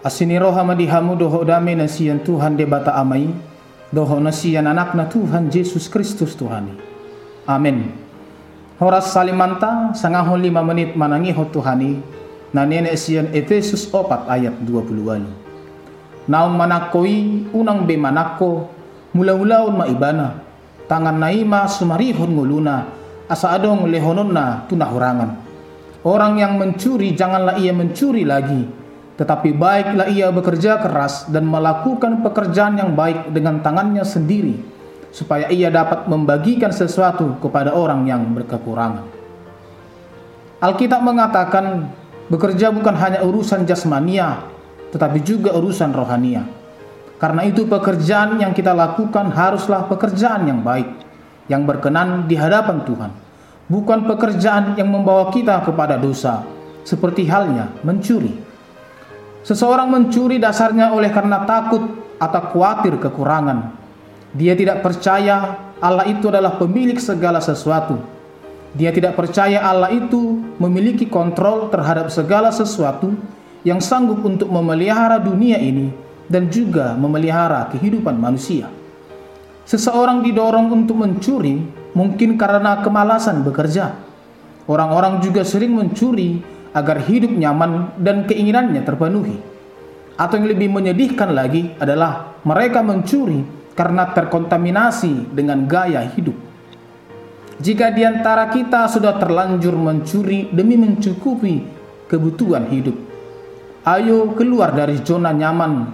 Asini roha madihamu doho dame nasian Tuhan de bata amai. Doho nasian anak na Tuhan Yesus Kristus Tuhani. Amin. Horas salimanta sangaho lima menit manangiho Tuhani. Na nene sian Efesus 4 ayat 20 wali. Naung manakoi unang be manako mula-ulaun maibana. Tangan naima sumarihon nguluna asa adong lehonon na tunahurangan. Orang yang mencuri janganlah ia mencuri lagi, tetapi baiklah ia bekerja keras dan melakukan pekerjaan yang baik dengan tangannya sendiri, supaya ia dapat membagikan sesuatu kepada orang yang berkekurangan. Alkitab mengatakan, bekerja bukan hanya urusan jasmania, tetapi juga urusan rohania. Karena itu pekerjaan yang kita lakukan haruslah pekerjaan yang baik yang berkenan di hadapan Tuhan, bukan pekerjaan yang membawa kita kepada dosa, seperti halnya mencuri. Seseorang mencuri dasarnya oleh karena takut atau khawatir kekurangan. Dia tidak percaya Allah itu adalah pemilik segala sesuatu. Dia tidak percaya Allah itu memiliki kontrol terhadap segala sesuatu yang sanggup untuk memelihara dunia ini dan juga memelihara kehidupan manusia. Seseorang didorong untuk mencuri mungkin karena kemalasan bekerja. Orang-orang juga sering mencuri agar hidup nyaman dan keinginannya terpenuhi. Atau yang lebih menyedihkan lagi adalah mereka mencuri karena terkontaminasi dengan gaya hidup. Jika di antara kita sudah terlanjur mencuri demi mencukupi kebutuhan hidup, ayo keluar dari zona nyaman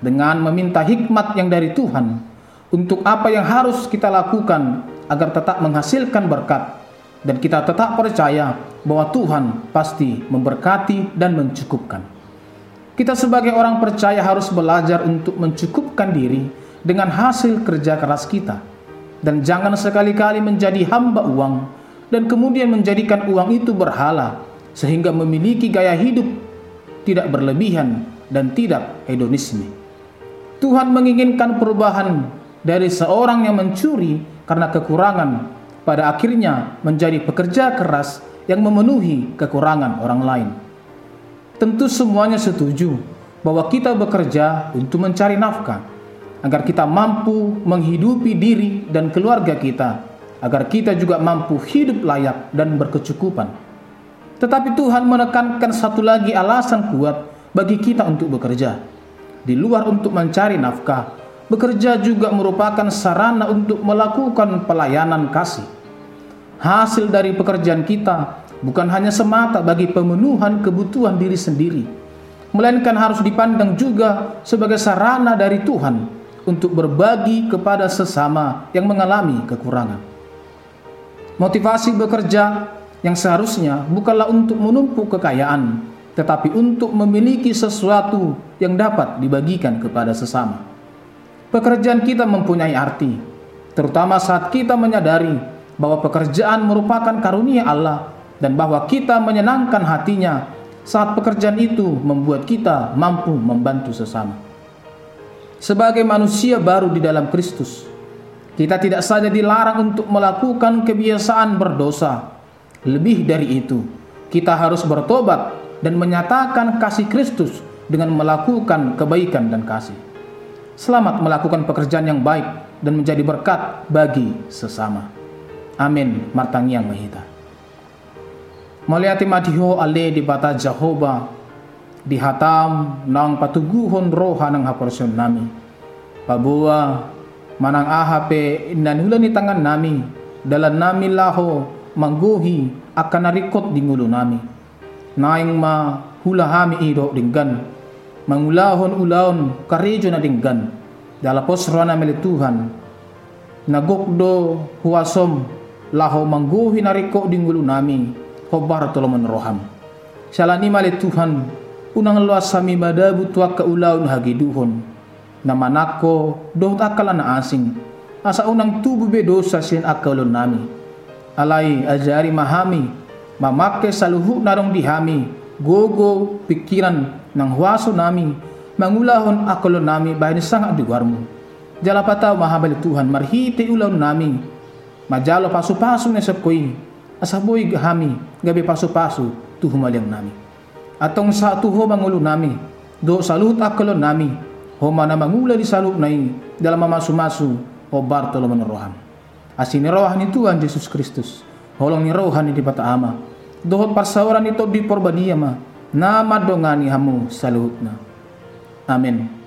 dengan meminta hikmat yang dari Tuhan untuk apa yang harus kita lakukan agar tetap menghasilkan berkat dan kita tetap percaya bahwa Tuhan pasti memberkati dan mencukupkan. Kita sebagai orang percaya harus belajar untuk mencukupkan diri dengan hasil kerja keras kita dan jangan sekali-kali menjadi hamba uang dan kemudian menjadikan uang itu berhala sehingga memiliki gaya hidup tidak berlebihan dan tidak hedonisme. Tuhan menginginkan perubahan dari seorang yang mencuri karena kekurangan pada akhirnya menjadi pekerja keras yang memenuhi kekurangan orang lain. Tentu semuanya setuju bahwa kita bekerja untuk mencari nafkah agar kita mampu menghidupi diri dan keluarga kita agar kita juga mampu hidup layak dan berkecukupan. Tetapi Tuhan menekankan satu lagi alasan kuat bagi kita untuk bekerja. Di luar untuk mencari nafkah, bekerja juga merupakan sarana untuk melakukan pelayanan kasih. Hasil dari pekerjaan kita bukan hanya semata bagi pemenuhan kebutuhan diri sendiri, melainkan harus dipandang juga sebagai sarana dari Tuhan untuk berbagi kepada sesama yang mengalami kekurangan. Motivasi bekerja yang seharusnya bukanlah untuk menumpuk kekayaan, tetapi untuk memiliki sesuatu yang dapat dibagikan kepada sesama. Pekerjaan kita mempunyai arti, terutama saat kita menyadari bahwa pekerjaan merupakan karunia Allah dan bahwa kita menyenangkan hatinya saat pekerjaan itu membuat kita mampu membantu sesama. Sebagai manusia baru di dalam Kristus, kita tidak saja dilarang untuk melakukan kebiasaan berdosa. Lebih dari itu, kita harus bertobat dan menyatakan kasih Kristus dengan melakukan kebaikan dan kasih. Selamat melakukan pekerjaan yang baik dan menjadi berkat bagi sesama. Amin. Martang yang mahita. Maliati madiho ale di bata Jehovah di hatam nang patuguhon roha nang haporson nami. Pabua manang ahape inanula ni tangan nami dalan nami laho mangguhi akan narikot di ngulo nami. Naing ma hula hami ido dinggan mangulahon ulaon karejo na dinggan. Dalapos rona mele Tuhan. Nagokdo huasom laho mangguhi nariko dinggulu nami hobar tolomon roham. Salani male Tuhan unang luas sami madabu tuak ka ulaon hagiduhon na manako doh akala na asing. Asa unang tubu be dosa sin akalon nami alai ajari mahami mamake saluhu narong dihami gogo pikiran nang huaso nami mangulahon akolo nami bahin sangat duwarmu jala pataw mahabali Tuhan marhiti ulaw nami. Majalo pasu-pasu na sabkoy asaboy hami gabi pasu-pasu tuhumalyang nami. Atong sa tuho mangulo nami do salut akalon nami. Homa na mangula di salut nai dalam mamasu-masu o bartolo rohan asini rohan itu Tuhan Yesus Kristus holong ni rohan di bata ama dohot parsawran ito di porbaniya ma na madongani hamu sa luhot na. Amen.